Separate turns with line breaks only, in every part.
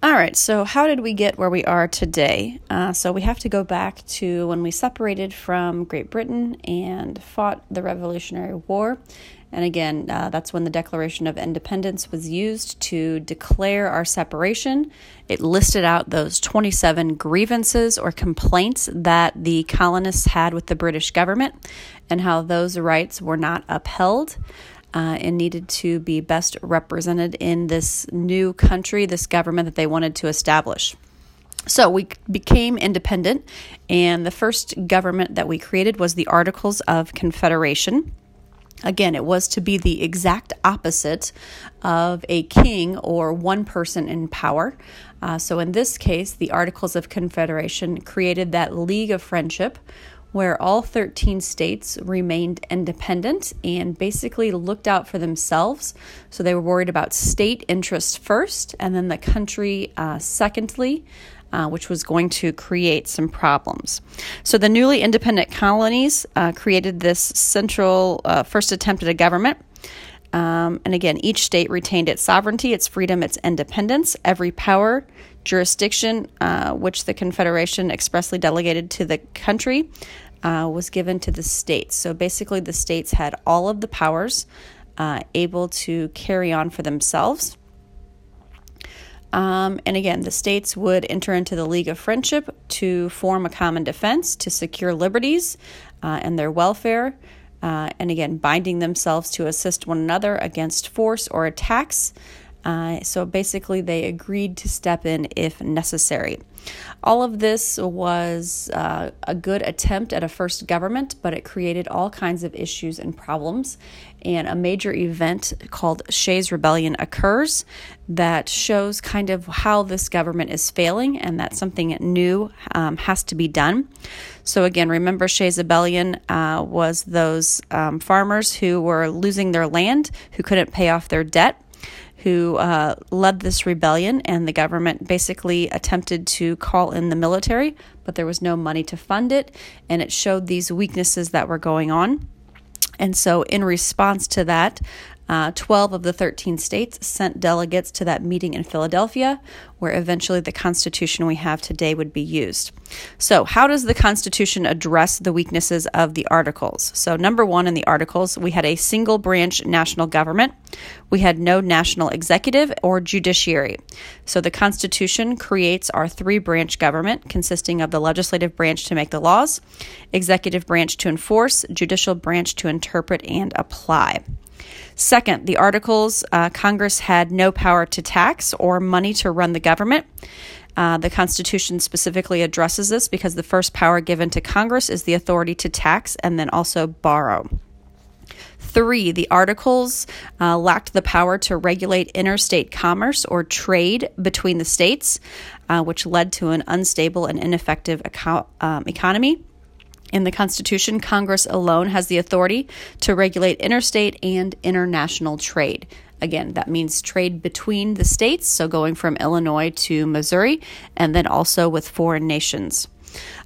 All right, so how did we get where we are today? Uh, so we have to go back to when we separated from Great Britain and fought the Revolutionary War. And again, uh, that's when the Declaration of Independence was used to declare our separation. It listed out those 27 grievances or complaints that the colonists had with the British government and how those rights were not upheld uh, and needed to be best represented in this new country, this government that they wanted to establish. So we became independent, and the first government that we created was the Articles of Confederation. Again, it was to be the exact opposite of a king or one person in power. Uh, so, in this case, the Articles of Confederation created that League of Friendship where all 13 states remained independent and basically looked out for themselves. So they were worried about state interests first, and then the country uh, secondly. Uh, which was going to create some problems. So, the newly independent colonies uh, created this central uh, first attempt at a government. Um, and again, each state retained its sovereignty, its freedom, its independence. Every power, jurisdiction, uh, which the Confederation expressly delegated to the country, uh, was given to the states. So basically, the states had all of the powers uh, able to carry on for themselves. Um, and again, the states would enter into the League of Friendship to form a common defense, to secure liberties uh, and their welfare, uh, and again, binding themselves to assist one another against force or attacks. Uh, so basically, they agreed to step in if necessary. All of this was uh, a good attempt at a first government, but it created all kinds of issues and problems. And a major event called Shays Rebellion occurs that shows kind of how this government is failing and that something new um, has to be done. So, again, remember Shays Rebellion uh, was those um, farmers who were losing their land, who couldn't pay off their debt who uh, led this rebellion, and the government basically attempted to call in the military, but there was no money to fund it, and it showed these weaknesses that were going on. And so, in response to that, uh, 12 of the 13 states sent delegates to that meeting in Philadelphia, where eventually the Constitution we have today would be used. So, how does the Constitution address the weaknesses of the Articles? So, number one in the Articles, we had a single branch national government. We had no national executive or judiciary. So, the Constitution creates our three branch government consisting of the legislative branch to make the laws, executive branch to enforce, judicial branch to interpret and apply. Second, the articles uh, Congress had no power to tax or money to run the government. Uh, the Constitution specifically addresses this because the first power given to Congress is the authority to tax and then also borrow. Three, the articles uh, lacked the power to regulate interstate commerce or trade between the states, uh, which led to an unstable and ineffective eco- um, economy. In the Constitution, Congress alone has the authority to regulate interstate and international trade. Again, that means trade between the states, so going from Illinois to Missouri, and then also with foreign nations.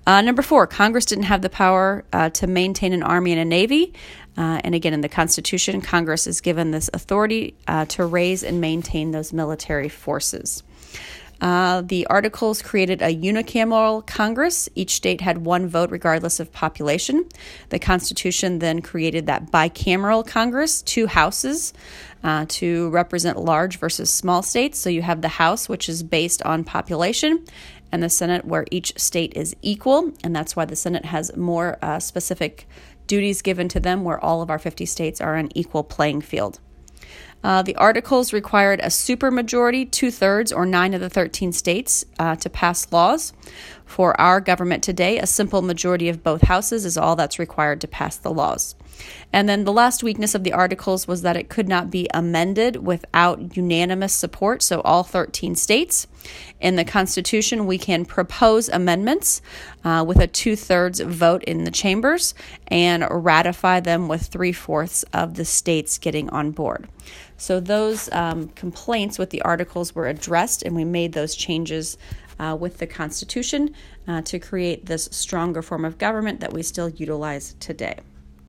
Uh, number four, Congress didn't have the power uh, to maintain an army and a navy. Uh, and again, in the Constitution, Congress is given this authority uh, to raise and maintain those military forces. Uh, the articles created a unicameral Congress. Each state had one vote regardless of population. The Constitution then created that bicameral Congress, two houses. Uh, to represent large versus small states. So you have the House, which is based on population, and the Senate, where each state is equal. And that's why the Senate has more uh, specific duties given to them, where all of our 50 states are on equal playing field. Uh, the articles required a supermajority, two thirds, or nine of the 13 states, uh, to pass laws. For our government today, a simple majority of both houses is all that's required to pass the laws. And then the last weakness of the articles was that it could not be amended without unanimous support, so all 13 states. In the Constitution, we can propose amendments uh, with a two thirds vote in the chambers and ratify them with three fourths of the states getting on board. So those um, complaints with the articles were addressed, and we made those changes uh, with the Constitution uh, to create this stronger form of government that we still utilize today.